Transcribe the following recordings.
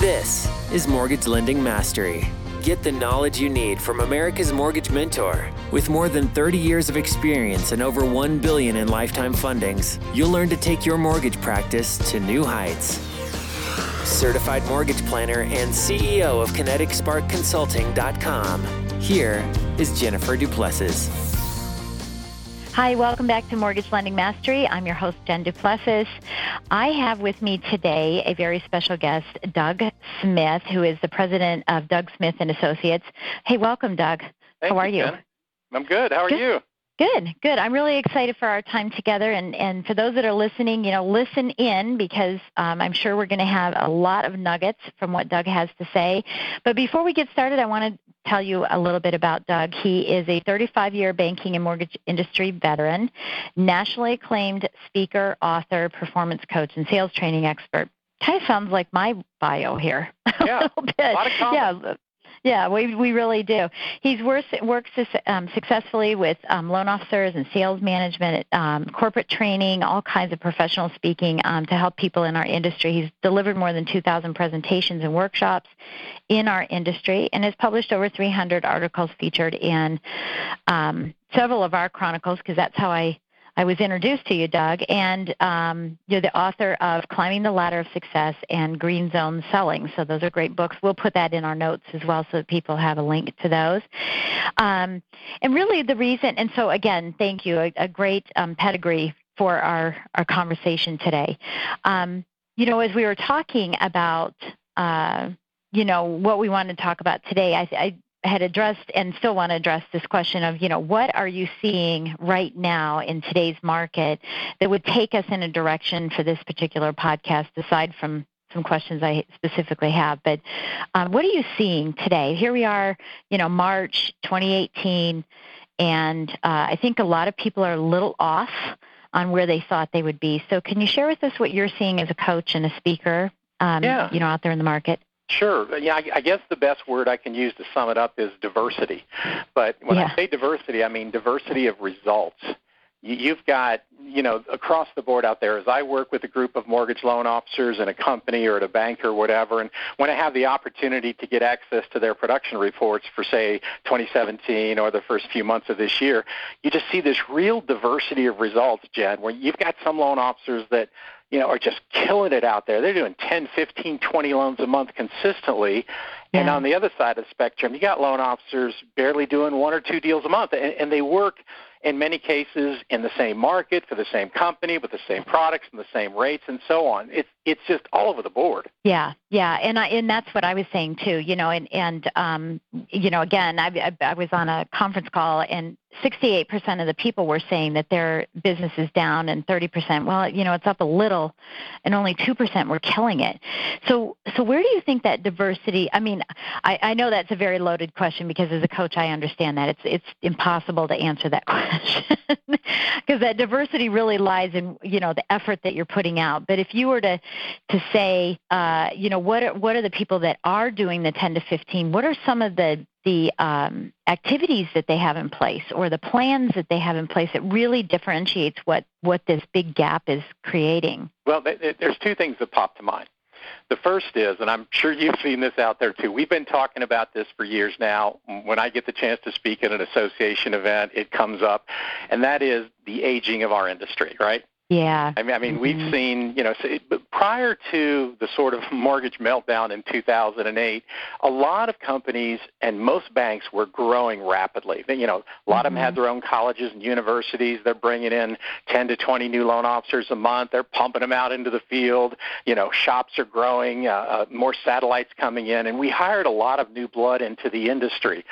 This is Mortgage Lending Mastery. Get the knowledge you need from America's Mortgage Mentor. With more than 30 years of experience and over 1 billion in lifetime fundings, you'll learn to take your mortgage practice to new heights. Certified mortgage planner and CEO of KineticSparkConsulting.com. Here is Jennifer Duplessis. Hi, welcome back to Mortgage Lending Mastery. I'm your host, Jen Duplessis. I have with me today a very special guest, Doug Smith, who is the president of Doug Smith and Associates. Hey, welcome, Doug. Thank How are you? Jen. I'm good. How are Good. you? Good, good. I'm really excited for our time together. And, and for those that are listening, you know, listen in because um, I'm sure we're going to have a lot of nuggets from what Doug has to say. But before we get started, I want to tell you a little bit about Doug. He is a 35 year banking and mortgage industry veteran, nationally acclaimed speaker, author, performance coach, and sales training expert. Kind of sounds like my bio here. Yeah, a little bit. a lot of common. Yeah, yeah, we we really do. He's works works um, successfully with um, loan officers and sales management, um, corporate training, all kinds of professional speaking um, to help people in our industry. He's delivered more than 2,000 presentations and workshops in our industry, and has published over 300 articles featured in um, several of our chronicles. Because that's how I I was introduced to you, Doug, and um, you're the author of Climbing the Ladder of Success and Green Zone Selling. So those are great books. We'll put that in our notes as well so that people have a link to those. Um, and really the reason, and so again, thank you, a, a great um, pedigree for our, our conversation today. Um, you know, as we were talking about, uh, you know, what we wanted to talk about today, I, I had addressed and still want to address this question of, you know, what are you seeing right now in today's market that would take us in a direction for this particular podcast, aside from some questions I specifically have. But um, what are you seeing today? Here we are, you know, March 2018, and uh, I think a lot of people are a little off on where they thought they would be. So, can you share with us what you're seeing as a coach and a speaker, um, Yeah. you know, out there in the market? Sure. Yeah, I, I guess the best word I can use to sum it up is diversity. But when Yeah. I say diversity, I mean diversity of results. You, you've got, you know, across the board out there, as I work with a group of mortgage loan officers in a company or at a bank or whatever, and when I have the opportunity to get access to their production reports for, say, 2017 or the first few months of this year, you just see this real diversity of results, Jen, where you've got some loan officers that you know, are just killing it out there. They're doing 10, 15, 20 loans a month consistently. And on the other side of the spectrum, you got loan officers barely doing one or two deals a month, and, and they work in many cases in the same market for the same company with the same products and the same rates and so on. It's it's just all over the board. Yeah, yeah, and I, and that's what I was saying too. You know, and and um, you know, again, I, I, I was on a conference call, and 68% of the people were saying that their business is down, and 30%, well, you know, it's up a little, and only 2% were killing it. So, so where do you think that diversity? I mean, I, I know that's a very loaded question because as a coach, I understand that it's it's impossible to answer that question because that diversity really lies in you know the effort that you're putting out. But if you were to to say, uh, you know, what are, what are the people that are doing the 10 to 15? What are some of the the um, activities that they have in place or the plans that they have in place that really differentiates what what this big gap is creating? Well, th- th- there's two things that pop to mind. The first is, and I'm sure you've seen this out there too, we've been talking about this for years now. When I get the chance to speak at an association event, it comes up, and that is the aging of our industry, right? Yeah. I mean, I mean, Mhm. we've seen, you know, prior to the sort of mortgage meltdown in 2008, a lot of companies and most banks were growing rapidly. They- You know, a lot of them had their own colleges and universities. They're bringing in 10 to 20 new loan officers a month. They're pumping them out into the field. You know, shops are growing, uh, uh, more satellites coming in, and we hired a lot of new blood into the industry.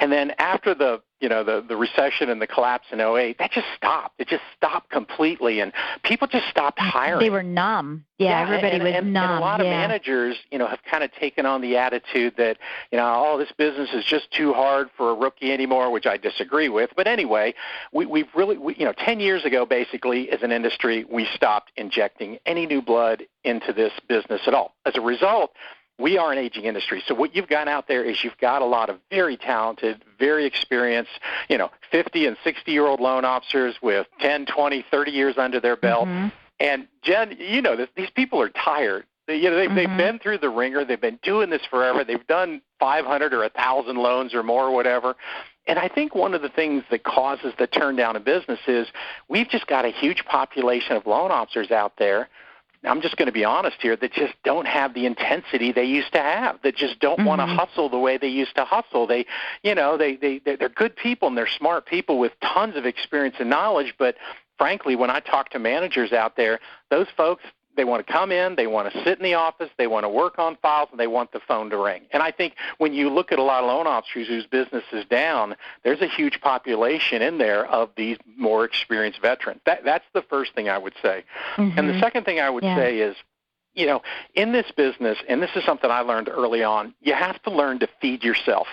And then after the you know the the recession and the collapse in 08, that just stopped. It just stopped completely, and people just stopped hiring. They were numb. Yeah, yeah everybody and, was and, numb. And a lot yeah. of managers, you know, have kind of taken on the attitude that, you know, oh, this business is just too hard for a rookie anymore, which I disagree with. But anyway, we, we've really, we, you know, 10 years ago, basically, as an industry, we stopped injecting any new blood into this business at all. As a result, we are an aging industry. So what you've got out there is you've got a lot of very talented, very experienced, you know, 50 and 60 year old loan officers with 10, 20, 30 years under their belt. Mm-hmm. And Jen, you know this, these people are tired. They, you know, they've, mm-hmm. they've been through the wringer. They've been doing this forever. They've done 500 or 1,000 loans or more or whatever. And I think one of the things that causes the turn down of business is we've just got a huge population of loan officers out there I'm just going to be honest here, that just don't have the intensity they used to have, that just don't mm-hmm. want to hustle the way they used to hustle. They, you know, they, they, they're good people and they're smart people with tons of experience and knowledge, but frankly, when I talk to managers out there, those folks, they want to come in, they want to sit in the office, they want to work on files, and they want the phone to ring. And I think when you look at a lot of loan officers whose business is down, there's a huge population in there of these more experienced veterans. That, that's the first thing I would say. Mm-hmm. And the second thing I would yeah. say is you know, in this business, and this is something I learned early on, you have to learn to feed yourself.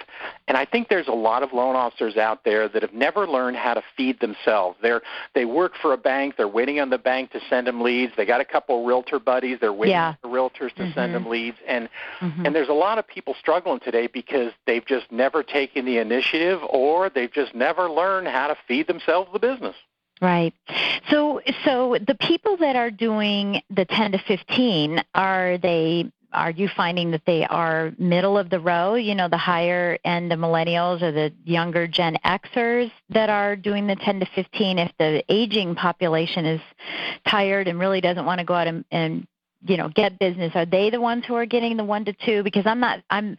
And I think there's a lot of loan officers out there that have never learned how to feed themselves. They're they work for a bank, they're waiting on the bank to send them leads. They got a couple of realtor buddies, they're waiting yeah. for realtors to mm-hmm. send them leads. And mm-hmm. and there's a lot of people struggling today because they've just never taken the initiative or they've just never learned how to feed themselves the business. Right. So so the people that are doing the 10 to 15 are they are you finding that they are middle of the row, you know, the higher end of millennials or the younger Gen Xers that are doing the 10 to 15 if the aging population is tired and really doesn't want to go out and, and you know get business are they the ones who are getting the 1 to 2 because I'm not I'm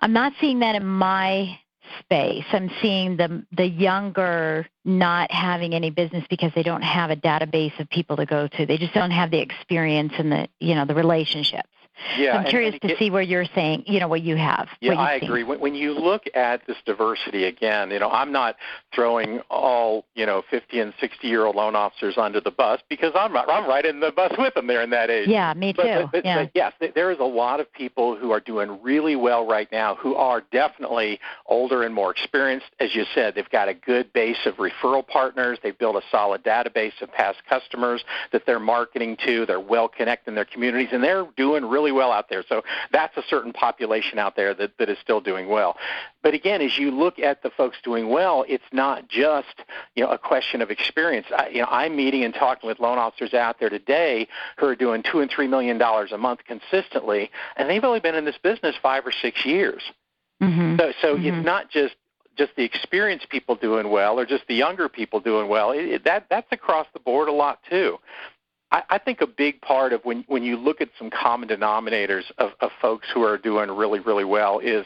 I'm not seeing that in my space. I'm seeing the the younger not having any business because they don't have a database of people to go to. They just don't have the experience and the you know the relationships. Yeah, I'm and- curious and to it- see where you're saying you know what you have. Yeah, I agree. When, when you look at this diversity again, you know, I'm not throwing all you know 50 and 60 year old loan officers under the bus because I'm I'm right in the bus with them. They're in that age. Yeah, me too. But, but, but, yeah. but yes, there is a lot of people who are doing really well right now who are definitely older and more experienced. As you said, they've got a good base of referral partners. They've built a solid database of past customers that they're marketing to. They're well connected in their communities, and they're doing really well out there. So that's a certain population out there that, that is still doing well. But again, as you look at the folks doing well, it's not just you know a question of experience. I, you know, I'm meeting and talking with loan officers out there today who are doing two and three million dollars a month consistently, and they've only been in this business five or six years. Mhm. So, so Mhm. it's not just just the experienced people doing well or just the younger people doing well. It, it, that that's across the board a lot too. I, I think a big part of when when you look at some common denominators of, of folks who are doing really really well is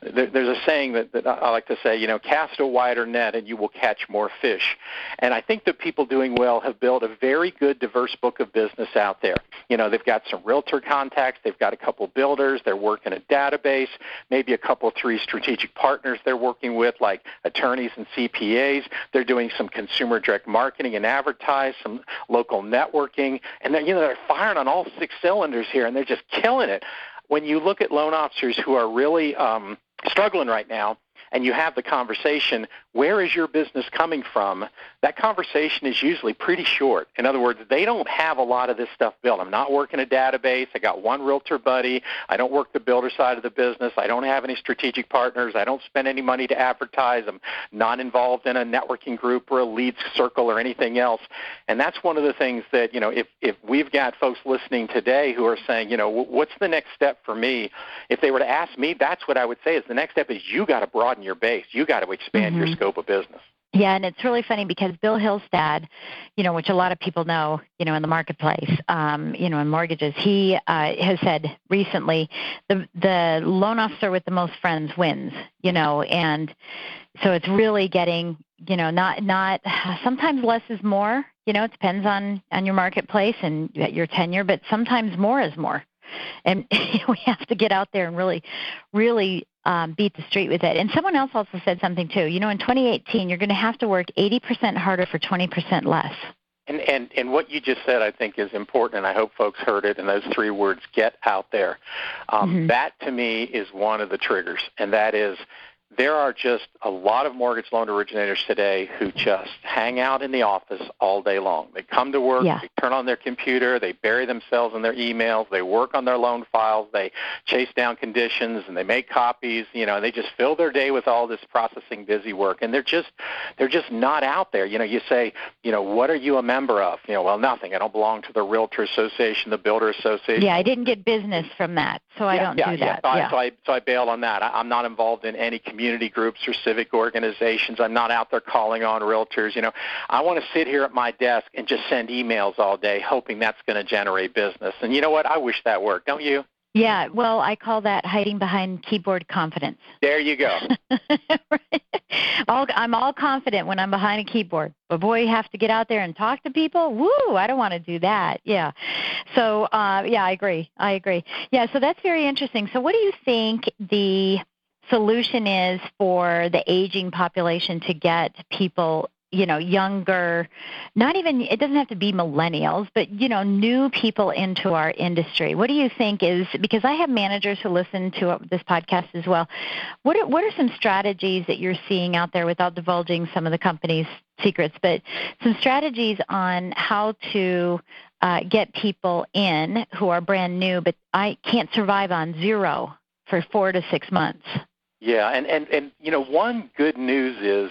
there, there's a saying that, that I like to say, you know, cast a wider net and you will catch more fish. And I think that people doing well have built a very good diverse book of business out there. You know, they've got some realtor contacts, they've got a couple builders, they're working a database, maybe a couple three strategic partners they're working with like attorneys and CPAs. They're doing some consumer direct marketing and advertise, some local networking, and they're you know they're firing on all six cylinders here and they're just killing it. When you look at loan officers who are really um, struggling right now, and you have the conversation, where is your business coming from? That conversation is usually pretty short. In other words, they don't have a lot of this stuff built. I'm not working a database. I got one realtor buddy. I don't work the builder side of the business. I don't have any strategic partners. I don't spend any money to advertise. I'm not involved in a networking group or a leads circle or anything else. And that's one of the things that, you know, if, if we've got folks listening today who are saying, you know, what's the next step for me? If they were to ask me, that's what I would say is the next step is you got to broaden your base. You got to expand your Mhm. scope of business. Yeah, and it's really funny because Bill Hillstad, you know, which a lot of people know, you know, in the marketplace, um, you know, in mortgages, he uh, has said recently, the the loan officer with the most friends wins, you know, and so it's really getting, you know, not not sometimes less is more, you know, it depends on on your marketplace and your tenure, but sometimes more is more. And we have to get out there and really, really um, beat the street with it. And someone else also said something too. You know, in 2018, you're going to have to work 80% harder for 20% less. And, and and what you just said, I think, is important, and I hope folks heard it. And those three words: get out there. Um, mm-hmm. That to me is one of the triggers, and that is there are just a lot of mortgage loan originators today who just hang out in the office all day long. They come to work, yeah. they turn on their computer, they bury themselves in their emails, they work on their loan files, they chase down conditions and they make copies, you know, and they just fill their day with all this processing busy work and they're just they're just not out there. You know, you say, you know, what are you a member of? You know, well nothing. I don't belong to the Realtor Association, the Builder Association. Yeah, I didn't get business from that, so yeah, I don't yeah, do yeah. that. So, yeah. I, so I so I bail on that. I, I'm not involved in any community groups or civic organizations. I'm not out there calling on realtors. You know, I want to sit here at my desk and just send emails all day, hoping that's going to generate business. And you know what? I wish that worked. Don't you? Yeah, well, I call that hiding behind keyboard confidence. There you go. all, I'm all confident when I'm behind a keyboard, but boy, you have to get out there and talk to people. Woo! I don't want to do that. Yeah. So, uh, yeah, I agree. I agree. Yeah. So that's very interesting. So, what do you think the solution is for the aging population to get people you know younger not even it doesn't have to be millennials but you know new people into our industry. What do you think is because i have managers who listen to this podcast as well what are what are some strategies that you're seeing out there without divulging some of the company's secrets but some strategies on how to uh, get people in who are brand new but i can't survive on zero for four to six months yeah, and, and, and you know, one good news is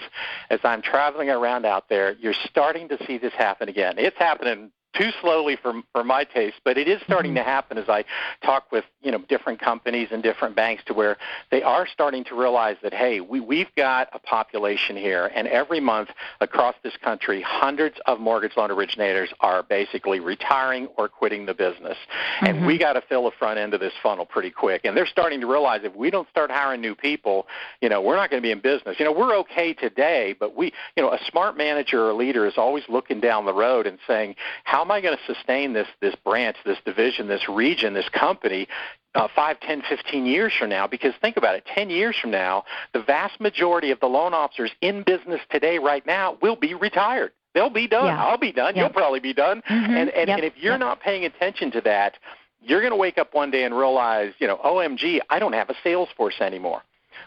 as I'm traveling around out there, you're starting to see this happen again. It's happening too slowly for for my taste, but it is starting mm-hmm. to happen as I talk with you know different companies and different banks to where they are starting to realize that hey, we we've got a population here, and every month across this country, hundreds of mortgage loan originators are basically retiring or quitting the business, mm-hmm. and we mm-hmm. got to fill the front end of this funnel pretty quick. And they're starting to realize if we don't start hiring new people, you know, we're not going to be in business. You know, we're okay today, but we, you know, a smart manager or leader is always looking down the road and saying how am I going to sustain this this branch, this division, this region, this company uh, 5, 10, 15 years from now. Because think about it, 10 years from now, the vast majority of the loan officers in business today, right now, will be retired. They'll be done. Yeah. I'll be done. Yep. You'll probably be done. Mm-hmm. And, and, yep. and if you're yep. not paying attention to that, you're going to wake up one day and realize, you know, OMG, I don't have a sales force anymore.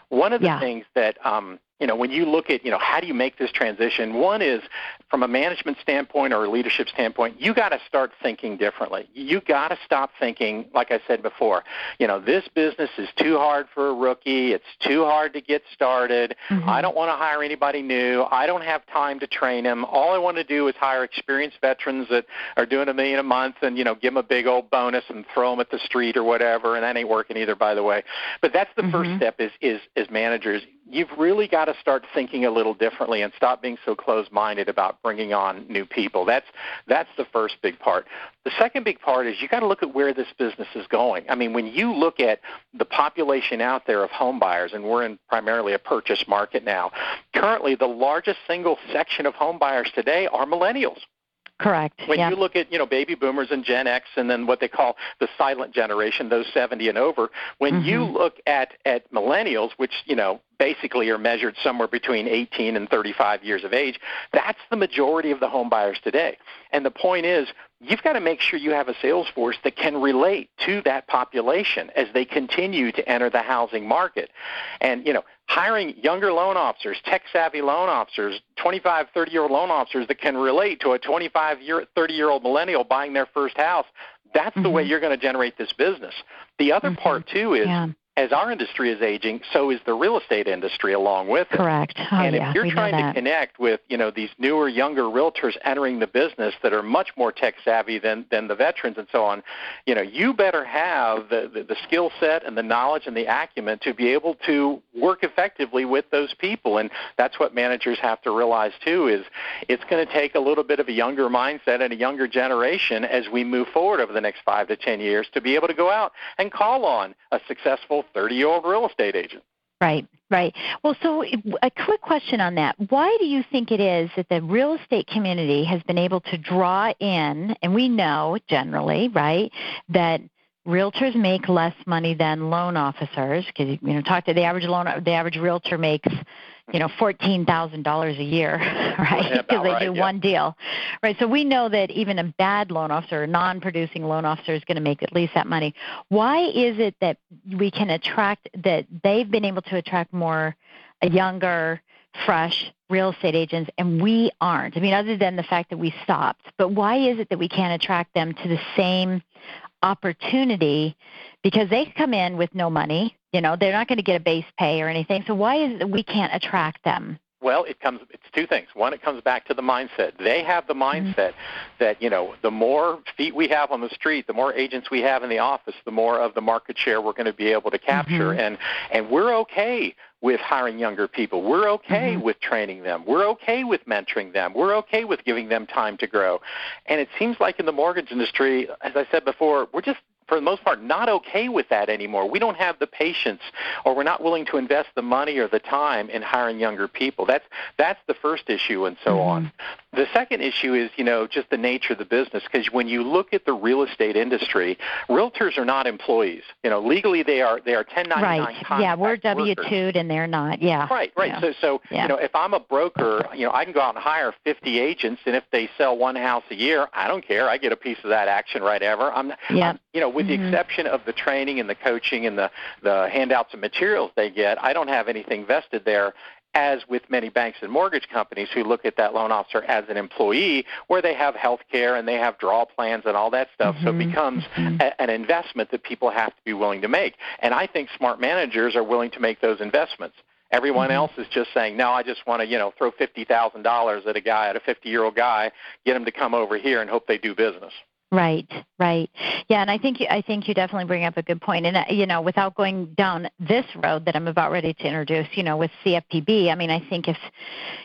One of the yeah. things that um, you know, when you look at, you know, how do you make this transition? One is from a management standpoint or a leadership standpoint, you got to start thinking differently. You got to stop thinking, like I said before, you know, this business is too hard for a rookie. It's too hard to get started. Mm-hmm. I don't want to hire anybody new. I don't have time to train them. All I want to do is hire experienced veterans that are doing a million a month and, you know, give them a big old bonus and throw them at the street or whatever. And that ain't working either, by the way. But that's the mm-hmm. first step is, is, as managers, you've really got to start thinking a little differently and stop being so closed-minded about bringing on new people. That's that's the first big part. The second big part is you got to look at where this business is going. I mean, when you look at the population out there of home buyers, and we're in primarily a purchase market now, currently the largest single section of home buyers today are millennials. Correct. When yeah. you look at you know baby boomers and Gen X, and then what they call the silent generation, those 70 and over. When mm-hmm. you look at at millennials, which you know basically are measured somewhere between 18 and 35 years of age, that's the majority of the home buyers today. And the point is, you've got to make sure you have a sales force that can relate to that population as they continue to enter the housing market. And, you know, hiring younger loan officers, tech savvy loan officers, 25, 30 year old loan officers that can relate to a 25 year, 30 year old millennial buying their first house. That's mm-hmm. the way mm-hmm. you're going to generate this business. The other mm-hmm. part too is yeah as our industry is aging, so is the real estate industry along with it. Correct. Oh, and yeah, if you're trying to connect with, you know, these newer, younger realtors entering the business that are much more tech savvy than, than the veterans and so on, you know, you better have the, the, the skill set and the knowledge and the acumen to be able to work effectively with those people. And that's what managers have to realize too is it's going to take a little bit of a younger mindset and a younger generation as we move forward over the next five to ten years to be able to go out and call on a successful 30 year old real estate agent. Right, right. Well, so a quick question on that. Why do you think it is that the real estate community has been able to draw in, and we know generally, right, that realtors make less money than loan officers because you know talk to the average loan the average realtor makes you know fourteen thousand dollars a year right because they right, do yeah. one deal right so we know that even a bad loan officer a non-producing loan officer is going to make at least that money why is it that we can attract that they've been able to attract more a younger fresh real estate agents and we aren't i mean other than the fact that we stopped but why is it that we can't attract them to the same opportunity because they come in with no money. You know, they're not going to get a base pay or anything. So why is it we can't attract them? Well, it comes. It's two things. One, it comes back to the mindset. They have the mindset mm-hmm. that you know, the more feet we have on the street, the more agents we have in the office, the more of the market share we're going to be able to capture. Mm-hmm. And and we're okay with hiring younger people. We're okay mm-hmm. with training them. We're okay with mentoring them. We're okay with giving them time to grow. And it seems like in the mortgage industry, as I said before, we're just for the most part, not okay with that anymore. We don't have the patience, or we're not willing to invest the money or the time in hiring younger people. That's that's the first issue, and so mm-hmm. on. The second issue is, you know, just the nature of the business. Because when you look at the real estate industry, realtors are not employees. You know, legally they are they are 1099 right. Yeah, we're W two and they're not. Yeah. Right. Right. Yeah. So so yeah. you know, if I'm a broker, you know, I can go out and hire 50 agents, and if they sell one house a year, I don't care. I get a piece of that action right ever. I'm, yeah. I'm you know, with mm-hmm. the exception of the training and the coaching and the the handouts and materials they get, I don't have anything vested there as with many banks and mortgage companies who look at that loan officer as an employee, where they have health care and they have draw plans and all that stuff. Mm-hmm. So it mm-hmm. becomes mm-hmm. a, an investment that people have to be willing to make. And I think smart managers are willing to make those investments. Everyone mm-hmm. else is just saying, no, I just want to, you know, throw fifty thousand dollars at a guy, at a fifty-year-old guy, get him to come over here and hope they do business. Right, right. Yeah, and I think you, I think you definitely bring up a good point. And uh, you know, without going down this road that I'm about ready to introduce, you know, with CFPB, I mean, I think if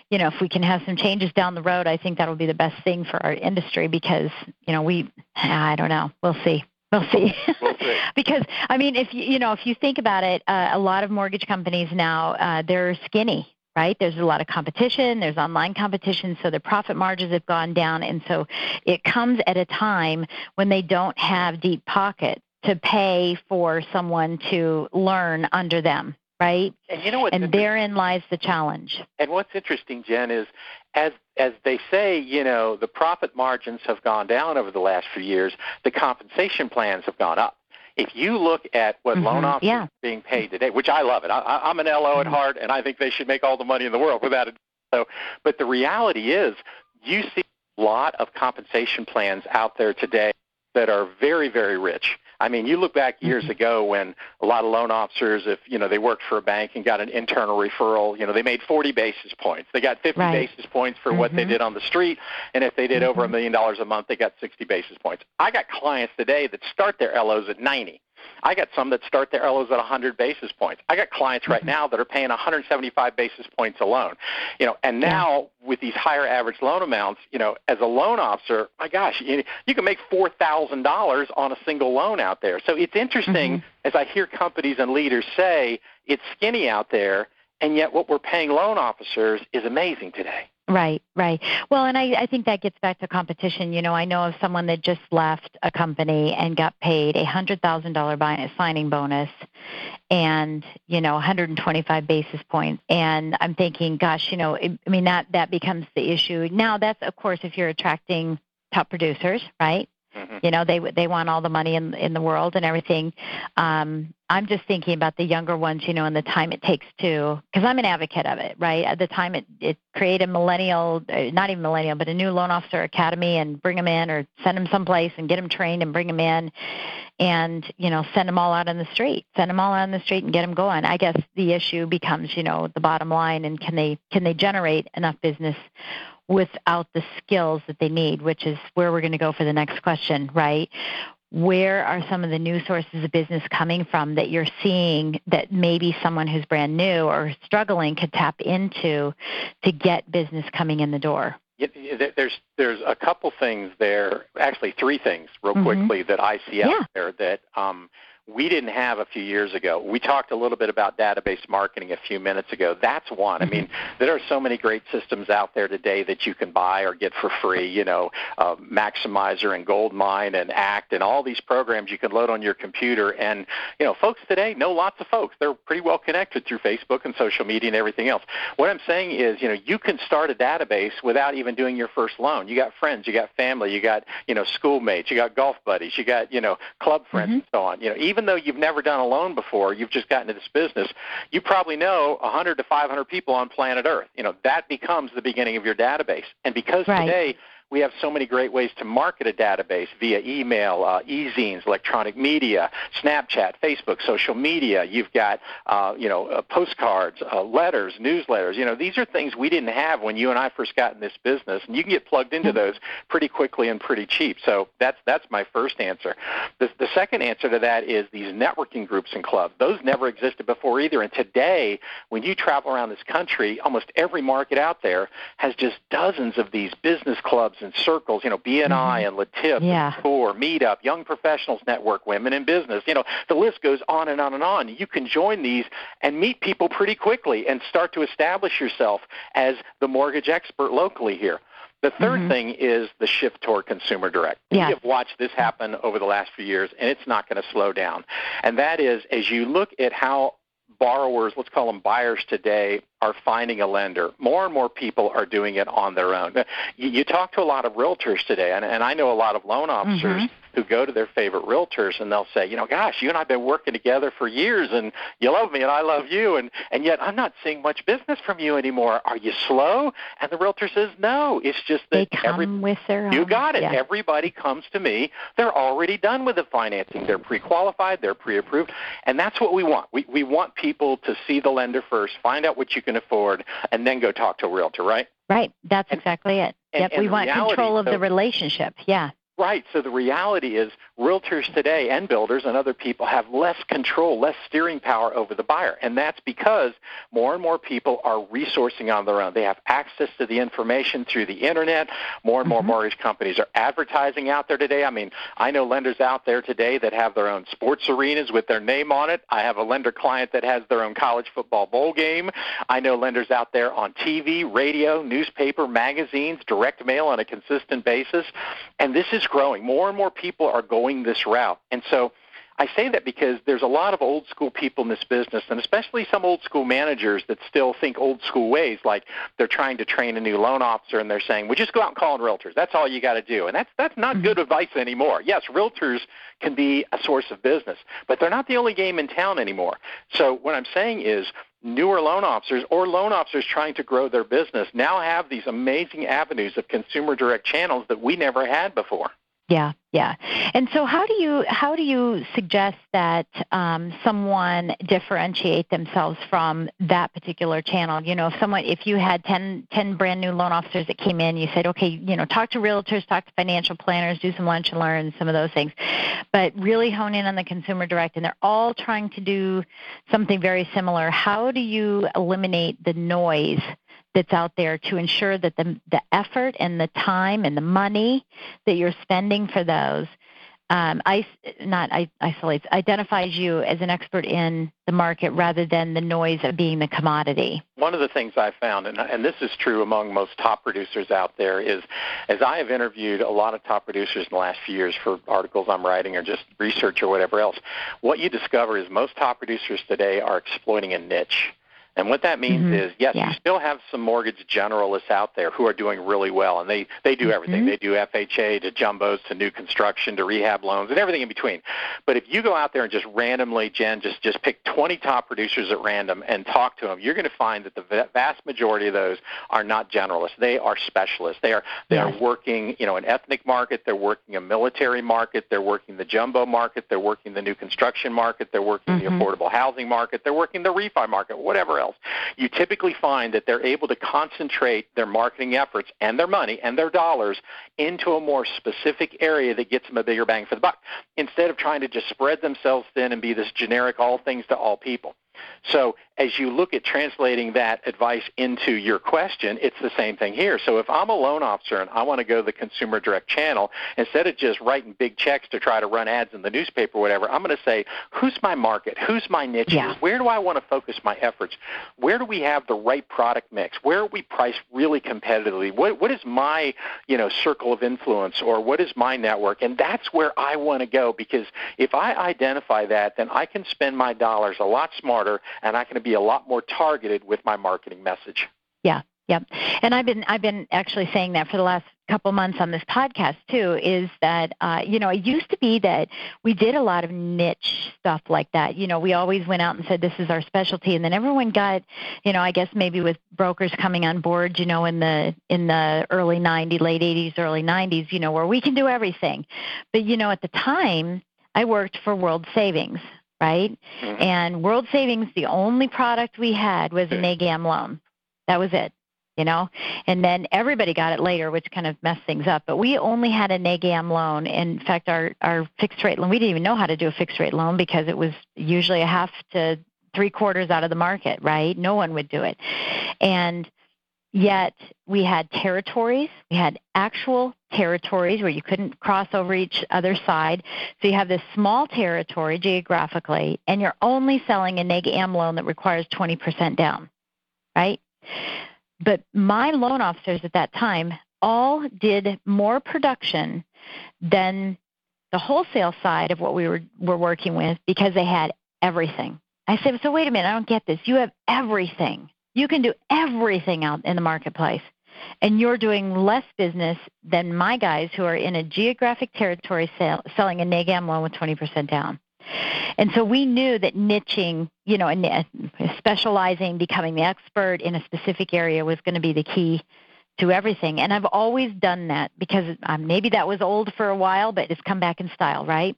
you know if we can have some changes down the road, I think that'll be the best thing for our industry because you know we, I don't know, we'll see. We'll see. We'll see. because I mean, if you you know if you think about it, uh, a lot of mortgage companies now uh, they're skinny right? There's a lot of competition, there's online competition, so the profit margins have gone down. And so it comes at a time when they don't have deep pockets to pay for someone to learn under them, right? And you know what? And therein lies the challenge. And what's interesting, Jen, is as as they say, you know, the profit margins have gone down over the last few years. The compensation plans have gone up. If you look at what mm-hmm. loan officers yeah. are being paid today, which I love it, I, I'm an LO at mm-hmm. heart, and I think they should make all the money in the world without it. So, but the reality is, you see a lot of compensation plans out there today that are very, very rich. I mean, you look back years mm-hmm. ago when a lot of loan officers, if you know they worked for a bank and got an internal referral, you know they made 40 basis points. They got 50 right. basis points for mm-hmm. what they did on the street, and if they did mm-hmm. over a million dollars a month, they got 60 basis points. I got clients today that start their LOs at 90. I got some that start their LOs at 100 basis points. I got clients right mm-hmm. now that are paying 175 basis points alone. You know, and now with these higher average loan amounts, you know, as a loan officer, my gosh, you, you can make four thousand dollars on a single loan out there. So it's interesting mm-hmm. as I hear companies and leaders say it's skinny out there, and yet what we're paying loan officers is amazing today. Right, right. Well, and I, I think that gets back to competition. You know, I know of someone that just left a company and got paid a hundred thousand dollar signing bonus, and you know, 125 basis points. And I'm thinking, gosh, you know, I mean that that becomes the issue. Now, that's of course if you're attracting top producers, right? Mm-hmm. You know, they they want all the money in in the world and everything. Um, I'm just thinking about the younger ones, you know, and the time it takes to, because I'm an advocate of it, right? At the time it it create a millennial, uh, not even millennial, but a new loan officer academy and bring them in, or send them someplace and get them trained and bring them in, and you know, send them all out on the street, send them all out on the street and get them going. I guess the issue becomes, you know, the bottom line, and can they can they generate enough business without the skills that they need, which is where we're going to go for the next question, right? Where are some of the new sources of business coming from that you're seeing that maybe someone who's brand new or struggling could tap into to get business coming in the door? There's there's a couple things there, actually three things, real mm-hmm. quickly that I see out yeah. there that um, we didn't have a few years ago. We talked a little bit about database marketing a few minutes ago. That's one. I mean, there are so many great systems out there today that you can buy or get for free. You know, uh, Maximizer and Goldmine and Act and all these programs you can load on your computer. And you know, folks today know lots of folks. They're pretty well connected through Facebook and social media and everything else. What I'm saying is, you know, you can start a database without even doing your first loan. You got friends, you got family, you got you know schoolmates, you got golf buddies, you got you know club friends mm-hmm. and so on. You know, even though you've never done a loan before, you've just gotten into this business. You probably know 100 to 500 people on planet Earth. You know, that becomes the beginning of your database. And because right. today we have so many great ways to market a database via email, uh, e-zines, electronic media, Snapchat, Facebook, social media. You've got, uh, you know, uh, postcards, uh, letters, newsletters. You know, these are things we didn't have when you and I first got in this business, and you can get plugged into those pretty quickly and pretty cheap. So that's that's my first answer. The, the second answer to that is these networking groups and clubs. Those never existed before either. And today, when you travel around this country, almost every market out there has just dozens of these business clubs clubs and circles, you know, BNI mm-hmm. and LeTip, yeah. and Tour, Meetup, Young Professionals Network, Women in Business. You know, the list goes on and on and on. You can join these and meet people pretty quickly and start to establish yourself as the mortgage expert locally here. The 3rd mm-hmm. thing is the shift toward consumer direct. Yes. We have watched this happen over the last few years, and it's not going to slow down. And that is, as you look at how borrowers, let's call them buyers today, are finding a lender. More and more people are doing it on their own. You, you talk to a lot of realtors today, and, and I know a lot of loan officers mm-hmm. who go to their favorite realtors and they'll say, you know, gosh, you and I've been working together for years, and you love me and I love you, and and yet I'm not seeing much business from you anymore. Are you slow? And the realtor says, no, it's just that they come every, with their own. You got it. Yeah. Everybody comes to me. They're already done with the financing. They're pre-qualified. They're pre-approved, and that's what we want. We we want people to see the lender first, find out what you can afford, and then go talk to a realtor, right? Right. That's and, exactly it. And, yep. And we want reality, control of so, the relationship. Yeah. Right. So the reality is realtors today and builders and other people have less control, less steering power over the buyer. And that's because more and more people are resourcing on their own. They have access to the information through the internet. More and more mm-hmm. mortgage companies are advertising out there today. I mean, I know lenders out there today that have their own sports arenas with their name on it. I have a lender client that has their own college football bowl game. I know lenders out there on TV, radio, newspaper, magazines, direct mail on a consistent basis. And this is growing. More and more people are going this route. And so I say that because there's a lot of old school people in this business, and especially some old school managers that still think old school ways, like they're trying to train a new loan officer and they're saying, well, just go out and call on realtors. That's all you got to do. And that's, that's not mm-hmm. good advice anymore. Yes, realtors can be a source of business, but they're not the only game in town anymore. So what I'm saying is newer loan officers or loan officers trying to grow their business now have these amazing avenues of consumer direct channels that we never had before. Yeah, yeah. And so, how do you how do you suggest that um, someone differentiate themselves from that particular channel? You know, if someone if you had 10, 10 brand new loan officers that came in, you said, okay, you know, talk to realtors, talk to financial planners, do some lunch and learn, some of those things, but really hone in on the consumer direct, and they're all trying to do something very similar. How do you eliminate the noise? That's out there to ensure that the, the effort and the time and the money that you're spending for those um, I, not isolates, identifies you as an expert in the market rather than the noise of being the commodity. One of the things I found, and, and this is true among most top producers out there, is as I have interviewed a lot of top producers in the last few years for articles I'm writing or just research or whatever else, what you discover is most top producers today are exploiting a niche. And what that means mm-hmm. is, yes, yeah. you still have some mortgage generalists out there who are doing really well, and they they do everything. Mm-hmm. They do FHA to jumbos to new construction to rehab loans and everything in between. But if you go out there and just randomly, Jen, just just pick 20 top producers at random and talk to them, you're going to find that the vast majority of those are not generalists. They are specialists. They are they yes. are working, you know, an ethnic market. They're working a military market. They're working the jumbo market. They're working the new construction market. They're working mm-hmm. the affordable housing market. They're working the refi market. Whatever else else, you typically find that they're able to concentrate their marketing efforts and their money and their dollars into a more specific area that gets them a bigger bang for the buck instead of trying to just spread themselves thin and be this generic all things to all people. So as you look at translating that advice into your question, it's the same thing here. So if I'm a loan officer and I want to go the consumer direct channel, instead of just writing big checks to try to run ads in the newspaper or whatever, I'm going to say, who's my market? Who's my niche? Yeah. Where do I want to focus my efforts? Where do we have the right product mix? Where are we priced really competitively? What, what is my, you know, circle of influence or what is my network? And that's where I want to go because if I identify that, then I can spend my dollars a lot smarter and I can be a lot more targeted with my marketing message. Yeah, yeah. And I've been I've been actually saying that for the last couple months on this podcast too is that uh, you know it used to be that we did a lot of niche stuff like that you know we always went out and said this is our specialty and then everyone got you know i guess maybe with brokers coming on board you know in the in the early 90s late 80s early 90s you know where we can do everything but you know at the time i worked for world savings right? Mm-hmm. And World Savings, the only product we had was a neg am loan. That was it, you know? And then everybody got it later, which kind of messed things up. But we only had a neg am loan. In fact, our, our fixed rate loan, we didn't even know how to do a fixed rate loan because it was usually a half to three quarters out of the market, right? No one would do it. And Yet we had territories, we had actual territories where you couldn't cross over each other side. So you have this small territory geographically, and you're only selling a neg am loan that requires 20% down, right? But my loan officers at that time all did more production than the wholesale side of what we were, were working with because they had everything. I said, so wait a minute, I don't get this. You have everything. You can do everything out in the marketplace. And you're doing less business than my guys who are in a geographic territory selling a neg am loan with 20% down. And so we knew that niching, you know, and specializing, becoming the expert in a specific area was going to be the key to everything. And I've always done that because um, maybe that was old for a while, but it's come back in style, right?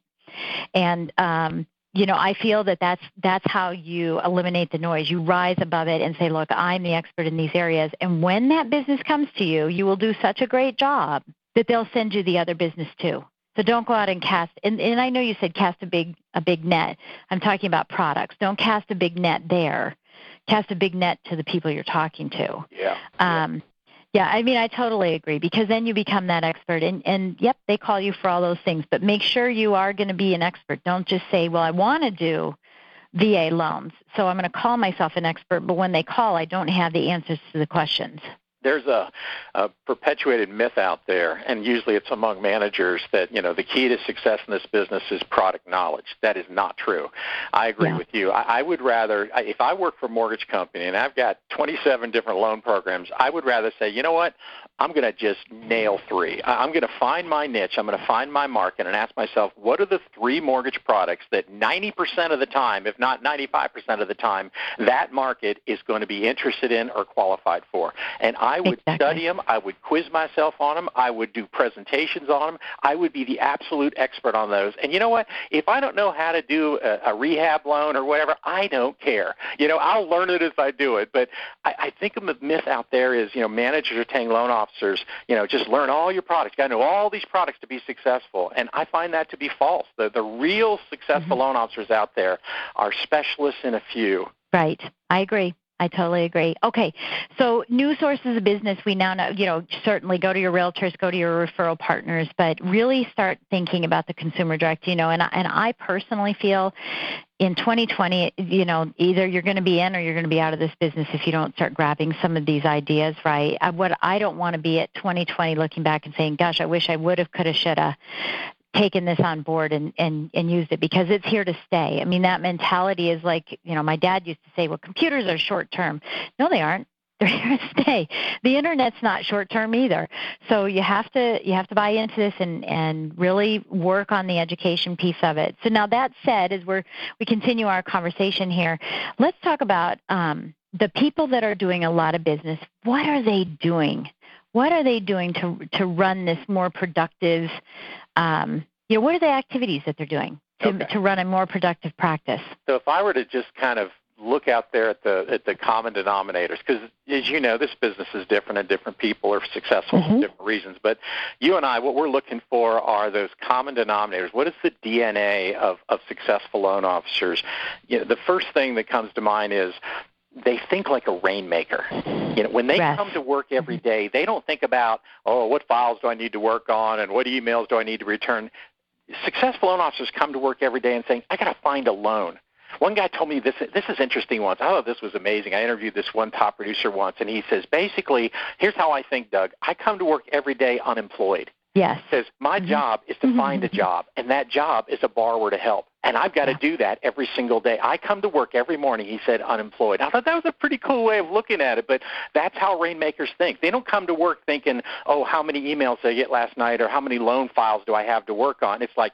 And um, you know, I feel that that's that's how you eliminate the noise. You rise above it and say, "Look, I'm the expert in these areas." And when that business comes to you, you will do such a great job that they'll send you the other business too. So don't go out and cast. And, and I know you said cast a big a big net. I'm talking about products. Don't cast a big net there. Cast a big net to the people you're talking to. Yeah. Um, yeah, I mean, I totally agree because then you become that expert. And, and yep, they call you for all those things, but make sure you are going to be an expert. Don't just say, well, I want to do VA loans, so I'm going to call myself an expert, but when they call, I don't have the answers to the questions there's a, a perpetuated myth out there, and usually it's among managers that you know the key to success in this business is product knowledge. That is not true. I agree yeah. with you. I, I would rather, if I work for a mortgage company and I've got 27 different loan programs, I would rather say, you know what, I'm going to just nail three. I'm going to find my niche. I'm going to find my market and ask myself, what are the three mortgage products that 90% of the time, if not 95% of the time, that market is going to be interested in or qualified for? And I would exactly. study them. I would quiz myself on them. I would do presentations on them. I would be the absolute expert on those. And you know what? If I don't know how to do a, a rehab loan or whatever, I don't care. You know, I'll learn it as I do it. But I, I think the myth out there is, you know, managers are telling loan officers officers, you know, just learn all your products. You got to know all these products to be successful. And I find that to be false. The the real successful mm-hmm. loan officers out there are specialists in a few. Right. I agree. I totally agree. Okay, so new sources of business, we now know, you know, certainly go to your realtors, go to your referral partners, but really start thinking about the consumer direct, you know, and, and I personally feel in 2020, you know, either you're going to be in or you're going to be out of this business if you don't start grabbing some of these ideas right. Uh, what I don't want to be at 2020 looking back and saying, "Gosh, I wish I would have, could have, should have." Taken this on board and, and, and used it because it's here to stay. I mean, that mentality is like, you know, my dad used to say, well, computers are short term. No, they aren't. They're here to stay. The internet's not short term either. So you have to you have to buy into this and, and really work on the education piece of it. So now that said, as we're we continue our conversation here, let's talk about um, the people that are doing a lot of business. What are they doing? What are they doing to to run this more productive? Um, you know, what are the activities that they're doing to okay. to run a more productive practice? So if I were to just kind of look out there at the at the common denominators because as you know this business is different and different people are successful mm-hmm. for different reasons but you and I what we're looking for are those common denominators what is the DNA of of successful loan officers you know the first thing that comes to mind is they think like a rainmaker. You know, when they yes. come to work every mm-hmm. they don't think about, oh, what files do I need to work on and what emails do I need to return. Successful loan officers come to work every day and saying, I got to find a loan. One guy told me this. This is interesting. Once I thought this was amazing. I interviewed this one top producer once, and he says basically, here's how I think, Doug. I come to work every day unemployed. Yes. Says my mm-hmm. job is to mm-hmm. find a job, and that job is a borrower to help. And I've got to do that every single day. I come to work every morning, he said, unemployed. I thought that was a pretty cool way of looking at it, but that's how rainmakers think. They don't come to work thinking, oh, how many emails did I get last night or how many loan files do I have to work on? It's like,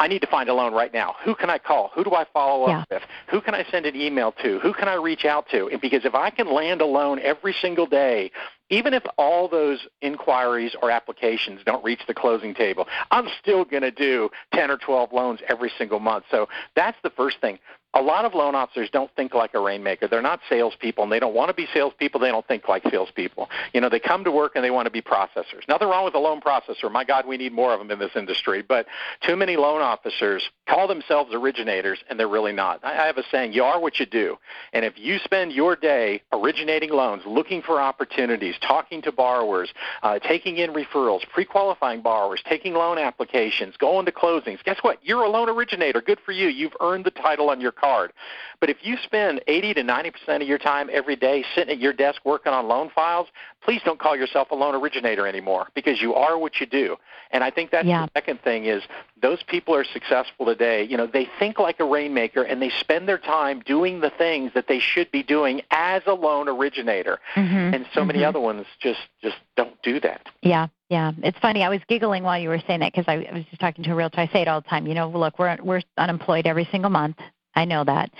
I need to find a loan right now. Who can I call? Who do I follow yeah. up with? Who can I send an email to? Who can I reach out to? And because if I can land a loan every single day, even if all those inquiries or applications don't reach the closing table, I'm still going to do 10 or 12 loans every single month. So that's the first thing a lot of loan officers don't think like a rainmaker. They're not salespeople, and they don't want to be salespeople. They don't think like salespeople. You know, they come to work and they want to be processors. Nothing wrong with a loan processor. My God, we need more of them in this industry. But too many loan officers call themselves originators, and they're really not. I have a saying: you are what you do. And if you spend your day originating loans, looking for opportunities, talking to borrowers, uh, taking in referrals, pre-qualifying borrowers, taking loan applications, going to closings, guess what? You're a loan originator. Good for you. You've earned the title on your car hard. But if you spend 80 to 90 percent of your time every day sitting at your desk working on loan files, please don't call yourself a loan originator anymore because you are what you do. And I think that's yeah. the second thing is those people are successful today. You know, they think like a rainmaker and they spend their time doing the things that they should be doing as a loan originator. Mm-hmm. And so mm-hmm. many other ones just just don't do that. Yeah. Yeah, it's funny. I was giggling while you were saying that because I, I was just talking to a realtor. I say it all the time. You know, look, we're we're unemployed every single month. I know that.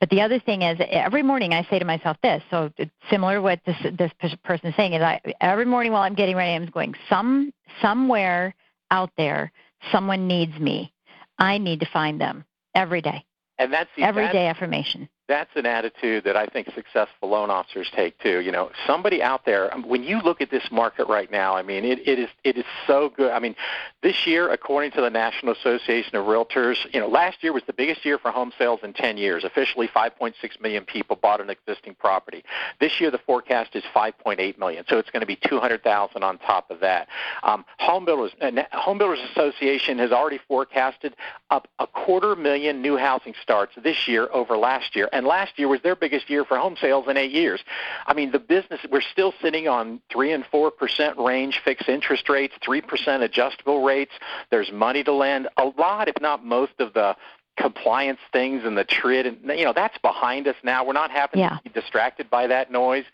But the other thing is, every morning I say to myself this. So it's similar to what this this person is saying is, I every morning while I'm getting ready, I'm going some somewhere out there, someone needs me. I need to find them every day. And that's the, everyday affirmation that's an attitude that I think successful loan officers take too. You know, somebody out there, um, when you look at this market right now, I mean, it, it is it is so good. I mean, this year, according to the National Association of Realtors, you know, last year was the biggest year for home sales in 10 years. Officially, 5.6 million people bought an existing property. This year, the forecast is 5.8 million, so it's going to be 200,000 on top of that. Um, home Builders uh, Home Builders Association has already forecasted up a quarter million new housing starts this year over last year and last year was their biggest year for home sales in eight years. I mean, the business we're still sitting on three and four percent range fixed interest rates, three percent adjustable rates. There's money to lend. A lot, if not most, of the compliance things and the TRID and you know that's behind us now. We're not having yeah. to be distracted by that noise.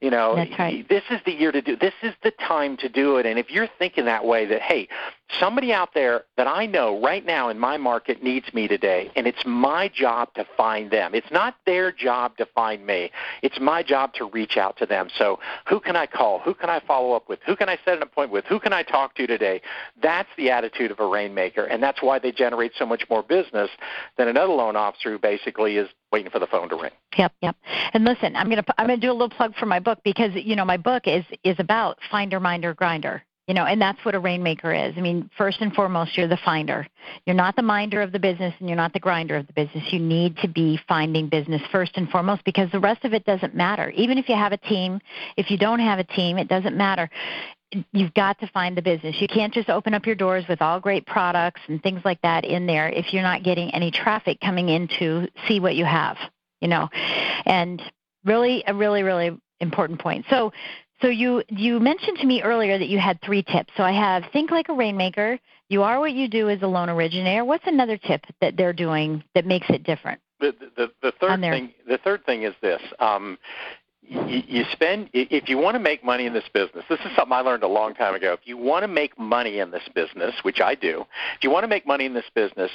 You know, right. this is the year to do. This is the time to do it. And if you're thinking that way, that hey, somebody out there that I know right now in my market needs me today, and it's my job to find them. It's not their job to find me. It's my job to reach out to them. So who can I call? Who can I follow up with? Who can I set an appointment with? Who can I talk to today? That's the attitude of a rainmaker, and that's why they generate so much more business than another loan officer who basically is waiting for the phone to ring. Yep, yep. And listen, I'm gonna I'm gonna do a little plug for my book because you know my book is is about finder, minder, grinder. You know, and that's what a rainmaker is. I mean, first and foremost, you're the finder. You're not the minder of the business and you're not the grinder of the business. You need to be finding business first and foremost because the rest of it doesn't matter. Even if you have a team, if you don't have a team, it doesn't matter you've got to find the business. You can't just open up your doors with all great products and things like that in there if you're not getting any traffic coming in to see what you have, you know. And really a really really important point. So so you you mentioned to me earlier that you had three tips. So I have think like a rainmaker, you are what you do as a loan originator. What's another tip that they're doing that makes it different? The, the, the third thing the third thing is this um, you, you spend if you want to make money in this business this is something i learned a long time ago if you want to make money in this business which i do if you want to make money in this business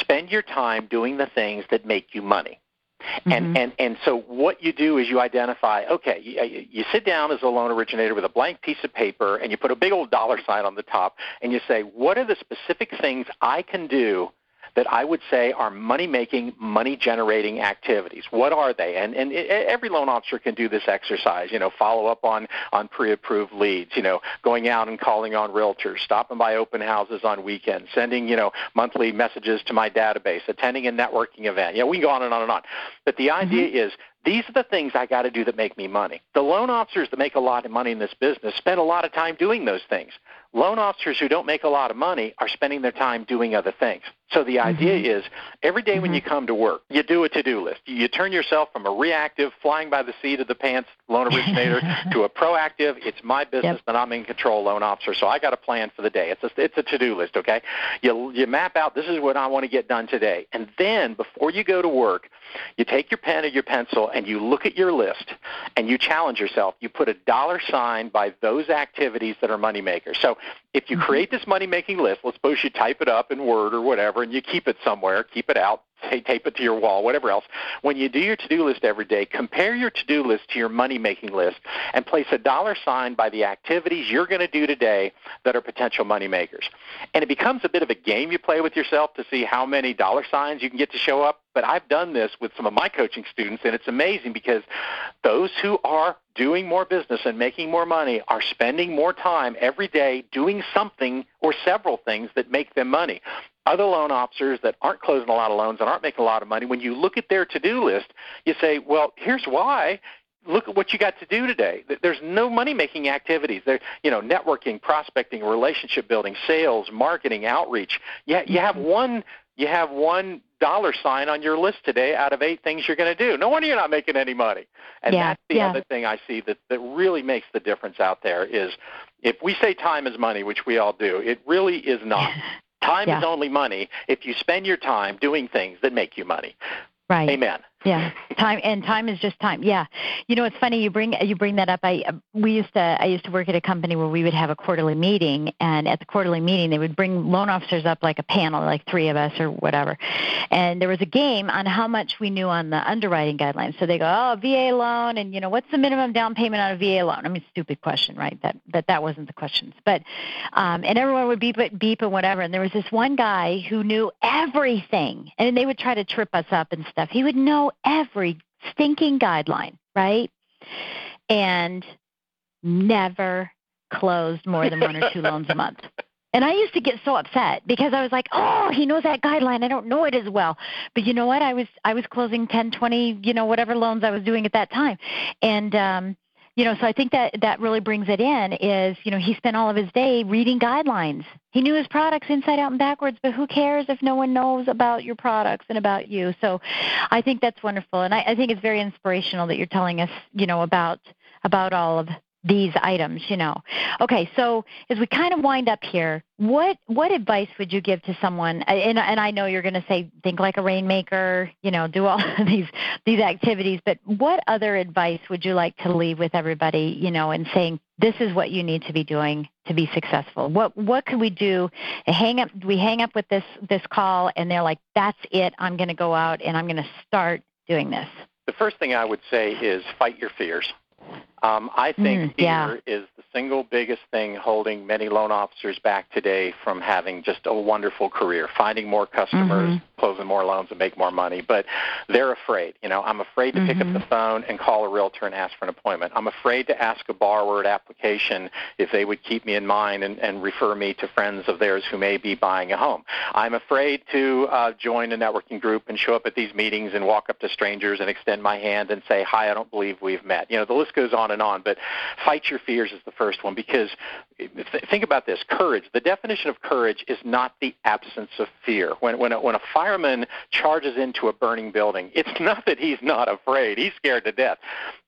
spend your time doing the things that make you money mm-hmm. and and and so what you do is you identify okay you, you sit down as a loan originator with a blank piece of paper and you put a big old dollar sign on the top and you say what are the specific things i can do that I would say are money making, money generating activities. What are they? And and it, every loan officer can do this exercise. You know, follow up on on pre-approved leads. You know, going out and calling on realtors, stopping by open houses on weekends, sending you know monthly messages to my database, attending a networking event. You know, we can go on and on and on. But the idea mm-hmm. is these are the things I got to do that make me money. The loan officers that make a lot of money in this business spend a lot of time doing those things. Loan officers who don't make a lot of money are spending their time doing other things. So the idea mm-hmm. is every day mm-hmm. when you come to work, you do a to-do list. You turn yourself from a reactive, flying by the seat of the pants loan originator to a proactive, it's my business, yep. but I'm in control loan officer. So I got a plan for the day. It's a, it's a to-do list, okay? You, you map out, this is what I want to get done today. And then before you go to work, you take your pen or your pencil and you look at your list and you challenge yourself. You put a dollar sign by those activities that are money makers. So if you mm-hmm. create this money making list, let's suppose you type it up in Word or whatever and you keep it somewhere, keep it out, tape it to your wall, whatever else. When you do your to-do list every day, compare your to-do list to your money-making list and place a dollar sign by the activities you're going to do today that are potential money makers. And it becomes a bit of a game you play with yourself to see how many dollar signs you can get to show up. But I've done this with some of my coaching students, and it's amazing because those who are doing more business and making more money are spending more time every day doing something or several things that make them money other loan officers that aren't closing a lot of loans and aren't making a lot of money, when you look at their to-do list, you say, well, here's why. Look at what you got to do today. There's no money-making activities. There, you know, networking, prospecting, relationship building, sales, marketing, outreach. You, you have mm-hmm. one. You have one dollar sign on your list today out of eight things you're going to do. No wonder you're not making any money. And yeah, that's the yeah. other thing I see that, that really makes the difference out there is if we say time is money, which we all do, it really is not. Time yeah. is only money if you spend your time doing things that make you money. Right. Amen. Yeah, time and time is just time. Yeah, you know it's funny you bring you bring that up. I we used to I used to work at a company where we would have a quarterly meeting, and at the quarterly meeting they would bring loan officers up like a panel, like three of us or whatever, and there was a game on how much we knew on the underwriting guidelines. So they go, oh VA loan, and you know what's the minimum down payment on a VA loan? I mean, stupid question, right? That that that wasn't the questions, but um, and everyone would beep it beep and whatever. And there was this one guy who knew everything, and they would try to trip us up and stuff. He would know every stinking guideline, right? And never closed more than one or two loans a month. And I used to get so upset because I was like, "Oh, he knows that guideline. I don't know it as well." But you know what? I was I was closing 10, 20, you know, whatever loans I was doing at that time. And um you know, so I think that that really brings it in is, you know, he spent all of his day reading guidelines. He knew his products inside out and backwards, but who cares if no one knows about your products and about you? So I think that's wonderful. And I, I think it's very inspirational that you're telling us, you know, about about all of these items, you know. Okay, so as we kind of wind up here, what what advice would you give to someone? And, and I know you're going to say think like a rainmaker, you know, do all these these activities. But what other advice would you like to leave with everybody, you know, and saying this is what you need to be doing to be successful? What what could we do? Hang up we hang up with this this call, and they're like, that's it. I'm going to go out and I'm going to start doing this. The first thing I would say is fight your fears. Um, I think mm, yeah. fear is the single biggest thing holding many loan officers back today from having just a wonderful career, finding more customers, mm-hmm closing more loans and make more money. But they're afraid. You know, I'm afraid to mm-hmm. pick up mm-hmm. the phone and call a realtor and ask for an appointment. I'm afraid to ask a borrower at application if they would keep me in mind and, and refer me to friends of theirs who may be buying a home. I'm afraid to uh, join a networking group and show up at these meetings and walk up to strangers and extend my hand and say, "Hi, I don't believe we've met." You know, the list goes on and on. But fight your fears is the first one because think about this: courage. The definition of courage is not the absence of fear. When when a, when a fireman charges into a burning building, it's not that he's not afraid. He's scared to death.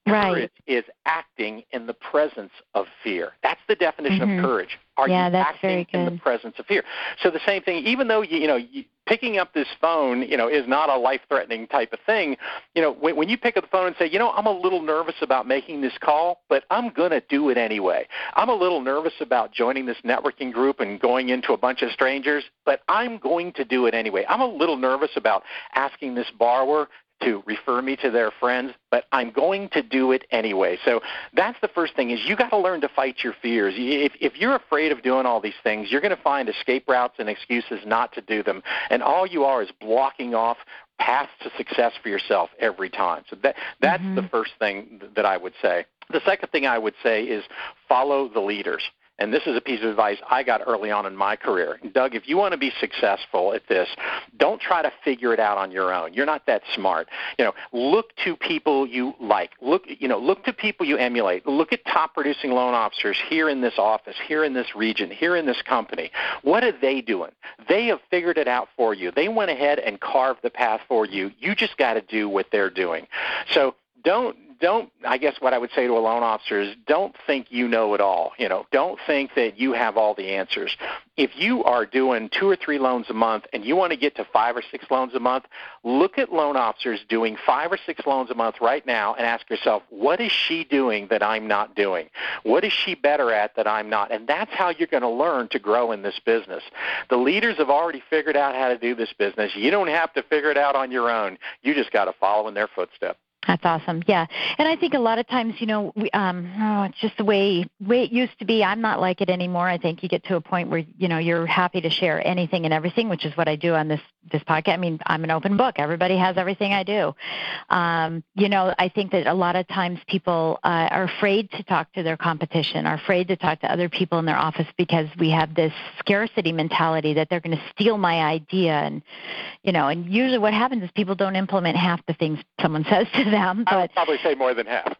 Right. Courage is acting in the presence of fear. That's the definition mm-hmm. of courage. Are yeah, you that's acting in the presence of fear? So the same thing, even though you, you know you, picking up this phone, you know, is not a life-threatening type of thing. You know, when, when you pick up the phone and say, you know, I'm a little nervous about making this call, but I'm going to do it anyway. I'm a little nervous about joining this networking group and going into a bunch of strangers, but I'm going to do it anyway. I'm a little nervous about asking this borrower to refer me to their friends, but I'm going to do it anyway. So that's the first thing is you got to learn to fight your fears. If, if you're afraid of doing all these things, you're going to find escape routes and excuses not to do them. And all you are is blocking off paths to success for yourself every time. So that that's mm-hmm. the first thing that I would say. The second thing I would say is follow the leaders. And this is a piece of advice I got early on in my career. Doug, if you want to be successful at this, don't try to figure it out on your own. You're not that smart. You know, look to people you like. Look, you know, look to people you emulate. Look at top producing loan officers here in this office, here in this region, here in this company. What are they doing? They have figured it out for you. They went ahead and carved the path for you. You just got to do what they're doing. So don't don't I guess what I would say to a loan officer is don't think you know it all. You know, don't think that you have all the answers. If you are doing two or three loans a month and you want to get to five or six loans a month, look at loan officers doing five or six loans a month right now and ask yourself, what is she doing that I'm not doing? What is she better at that I'm not? And that's how you're going to learn to grow in this business. The leaders have already figured out how to do this business. You don't have to figure it out on your own. You just got to follow in their footsteps. That's awesome. Yeah, and I think a lot of times, you know, we, um, oh, it's just the way way it used to be. I'm not like it anymore. I think you get to a point where you know you're happy to share anything and everything, which is what I do on this this podcast. I mean, I'm an open book. Everybody has everything I do. Um, you know, I think that a lot of times people uh, are afraid to talk to their competition, are afraid to talk to other people in their office because we have this scarcity mentality that they're going to steal my idea, and you know, and usually what happens is people don't implement half the things someone says to them them. But I would probably say more than half.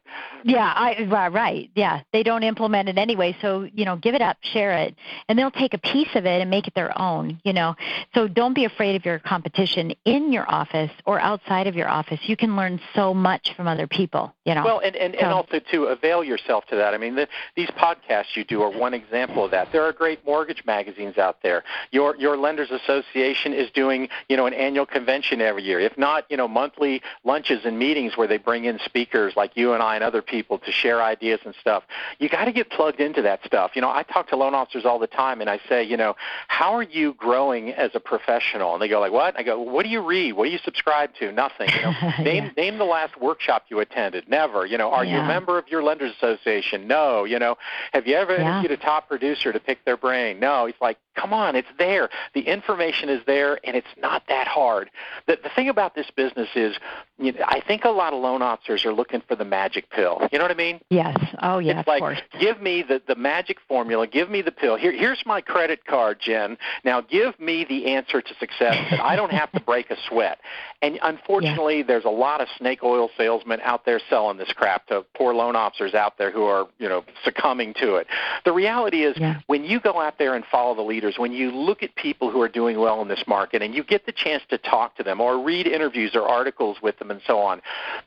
Yeah, I right. Yeah, they don't implement it anyway. So you know, give it up, share it, and they'll take a piece of it and make it their own. You know, so don't be afraid of your competition in your office or outside of your office. You can learn so much from other people. You know. Well, and and, so. and also to avail yourself to that. I mean, the, these podcasts you do are one example of that. There are great mortgage magazines out there. Your your lenders association is doing you know an annual convention every year. If not, you know monthly lunches and meetings where where they bring in speakers like you and I and other people to share ideas and stuff. You got to get plugged into that stuff. You know, I talk to loan officers all the time, and I say, you know, how are you growing as a professional? And they go like, what? I go, what do you read? What do you subscribe to? Nothing. You know, name yeah. name the last workshop you attended. Never. You know, are yeah. you a member of your lenders association? No. You know, have you ever yeah. interviewed a top producer to pick their brain? No. It's like, come on, it's there. The information is there, and it's not that hard. The the thing about this business is, you know, I think a lot of loan officers are looking for the magic pill. You know what I mean? Yes. Oh, yeah. It's like, course. give me the the magic formula. Give me the pill. Here, here's my credit card, Jen. Now, give me the answer to success that I don't have to break a sweat. And unfortunately, yeah. there's a lot of snake oil salesmen out there selling this crap to poor loan officers out there who are, you know, succumbing to it. The reality is, yeah. when you go out there and follow the leaders, when you look at people who are doing well in this market, and you get the chance to talk to them or read interviews or articles with them and so on,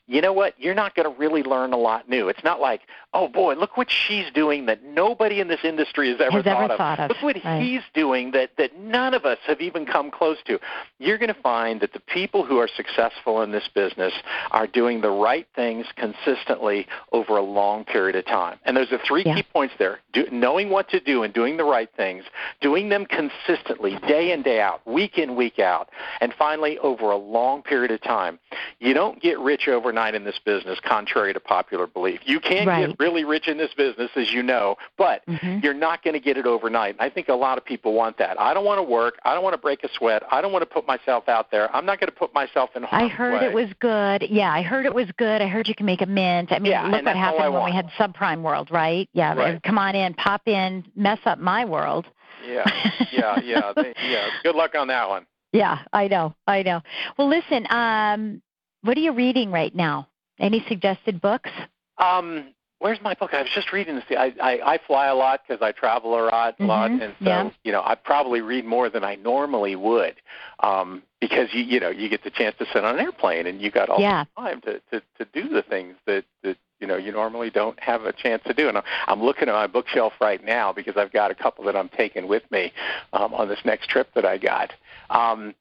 you know what? You're not going to really learn a lot new. It's not like, oh boy, look what she's doing that nobody in this industry has ever, has thought, ever of. thought, of. Look what right. he's doing that, that none of us have even come close to. You're going to find that the people who are successful in this business are doing the right things consistently over a long period of time. And there's the three yeah. key points there do, knowing what to do and doing the right things, doing them consistently, day in, day out, week in, week out, and finally, over a long period of time. You don't get rich overnight in this business, contrary to popular belief. You can right. get really rich in this business, as you know, but mm-hmm. you're not going to get it overnight. I think a lot of people want that. I don't want to work. I don't want to break a sweat. I don't want to put myself out there. I'm not going to put myself in harm's I heard way. it was good. Yeah, I heard it was good. I heard you can make a mint. I mean, yeah, look what happened when we had subprime world, right? Yeah, right. come on in, pop in, mess up my world. Yeah, yeah, yeah, yeah. Good luck on that one. Yeah, I know, I know. Well, listen, um, what are you reading right now? Any suggested books? Um, where's my book? I was just reading this. I I, I fly a lot because I travel a lot, mm-hmm. lot, and so yeah. you know I probably read more than I normally would, um, because you you know you get the chance to sit on an airplane and you got all yeah. the time to, to to do the things that that you know you normally don't have a chance to do. And I'm looking at my bookshelf right now because I've got a couple that I'm taking with me um, on this next trip that I got. Um,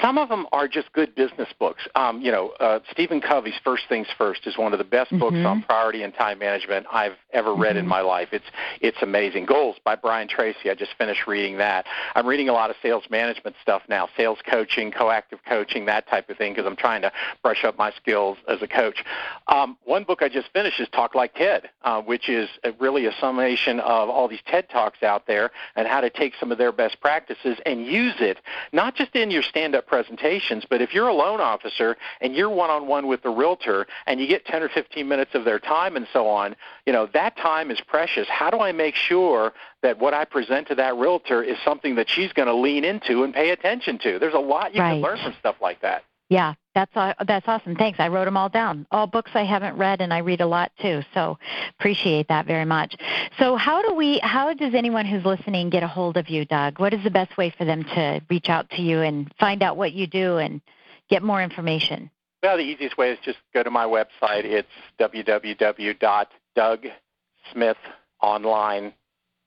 some of them are just good business books. Um, you know, uh, Stephen Covey's First Things First is one of the best books Mhm. on priority and time management I've ever read in Mhm. my life. It's it's amazing. Goals by Brian Tracy. I just finished reading that. I'm reading a lot of sales management stuff now, sales coaching, coactive coaching, that type of thing, because I'm trying to brush up my skills as a coach. Um, one book I just finished is Talk Like Ted, uh, which is a, really a summation of all these TED Talks out there and how to take some of their best practices and use it, not just in your stand-up presentations, but if you're a loan officer and you're one-on-one with the realtor and you get 10 or 15 minutes of their time and so on, you know, that time is precious. How do I make sure that what I present to that realtor is something that she's going to lean into and pay attention to? There's a lot you Right. can learn from stuff like that. Yeah, that's that's awesome. Thanks. I wrote them all down. All books I haven't read, and I read a lot too. So appreciate that very much. So how do we? How does anyone who's listening get a hold of you, Doug? What is the best way for them to reach out to you and find out what you do and get more information? Well, the easiest way is just go to my website. It's www.dougsmithonline,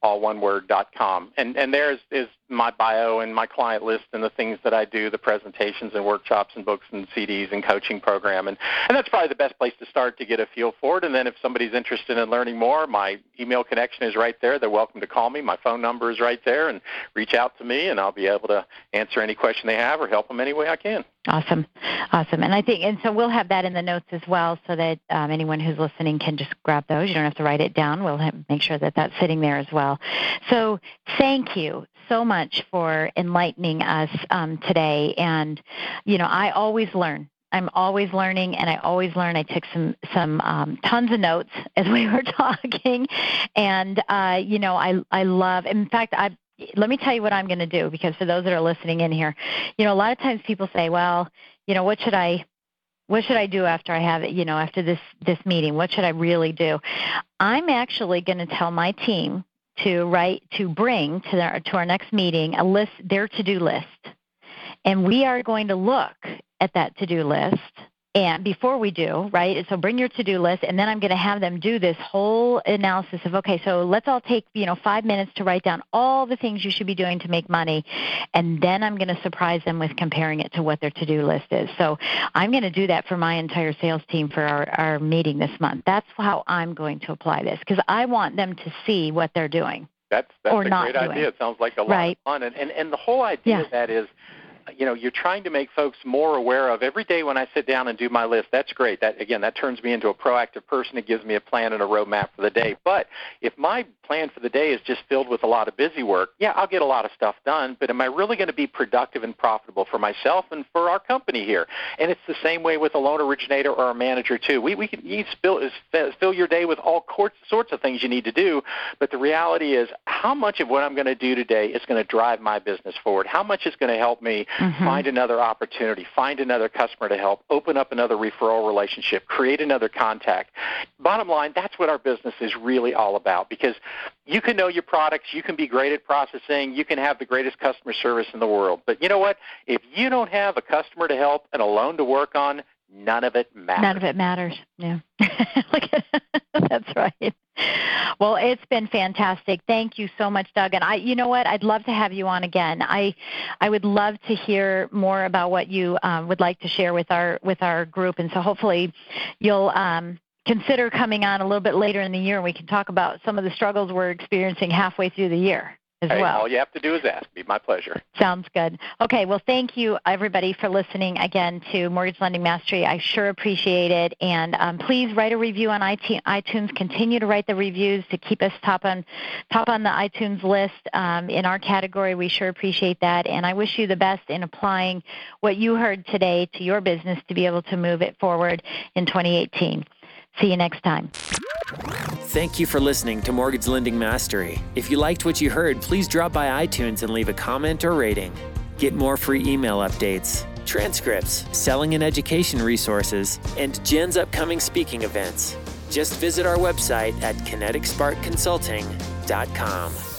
all one word, com. And, and there is, is my bio and my client list and the things that I do, the presentations and workshops and books and CDs and coaching program. And, and that's probably the best place to start to get a feel for it. And then if somebody's interested in learning more, my email connection is right there. They're welcome to call me. My phone number is right there and reach out to me and I'll be able to answer any question they have or help them any way I can. Awesome, awesome. And I think, and so we'll have that in the notes as well, so that um, anyone who's listening can just grab those. You don't have to write it down. We'll have, make sure that that's sitting there as well. So thank you so much for enlightening us um, today. And you know, I always learn. I'm always learning, and I always learn. I took some some um, tons of notes as we were talking, and uh, you know, I I love. In fact, I let me tell you what I'm going to do because for those that are listening in here, you know, a lot of times people say, well, you know, what should I what should I do after I have it, you know, after this this meeting? What should I really do? I'm actually going to tell my team to write to bring to their to our next meeting a list their to-do list. And we are going to look at that to-do list and before we do, right? So bring your to-do list, and then I'm going to have them do this whole analysis of okay, so let's all take you know five minutes to write down all the things you should be doing to make money, and then I'm going to surprise them with comparing it to what their to-do list is. So I'm going to do that for my entire sales team for our, our meeting this month. That's how I'm going to apply this because I want them to see what they're doing. That's that's Or a great doing. idea. It sounds like a lot Right. of fun, and and, and the whole idea Yeah. of that is, you know, you're trying to make folks more aware of every day when I sit down and do my list. That's great. That again, that turns me into a proactive person. It gives me a plan and a roadmap for the day. But if my plan for the day is just filled with a lot of busy work, yeah, I'll get a lot of stuff done. But am I really going to be productive and profitable for myself and for our company here? And it's the same way with a loan originator or a manager too. We we can you fill fill your day with all sorts of things you need to do. But the reality is, how much of what I'm going to do today is going to drive my business forward? How much is going to help me Mhm. find another opportunity, find another customer to help, open up another referral relationship, create another contact? Bottom line, that's what our business is really all about because you can know your products, you can be great at processing, you can have the greatest customer service in the world. But you know what? If you don't have a customer to help and a loan to work on, none of it matters. None of it matters. Yeah. That's right. Well, it's been fantastic. Thank you so much, Doug. And I, you know what? I'd love to have you on again. I, I would love to hear more about what you um, would like to share with our with our group. And so hopefully, you'll um, consider coming on a little bit later in the year, and we can talk about some of the struggles we're experiencing halfway through the year as Hey, well. all you have to do is ask me. My pleasure. Sounds good. Okay, well, thank you, everybody, for listening again to Mortgage Lending Mastery. I sure appreciate it. And um, please write a review on iTunes. Continue to write the reviews to keep us top on, top on the iTunes list um, in our category. We sure appreciate that. And I wish you the best in applying what you heard today to your business to be able to move it forward in 2018. See you next time. Thank you for listening to Mortgage Lending Mastery. If you liked what you heard, please drop by iTunes and leave a comment or rating. Get more free email updates, transcripts, selling and education resources, and Jen's upcoming speaking events. Just visit our website at kineticsparkconsulting.com.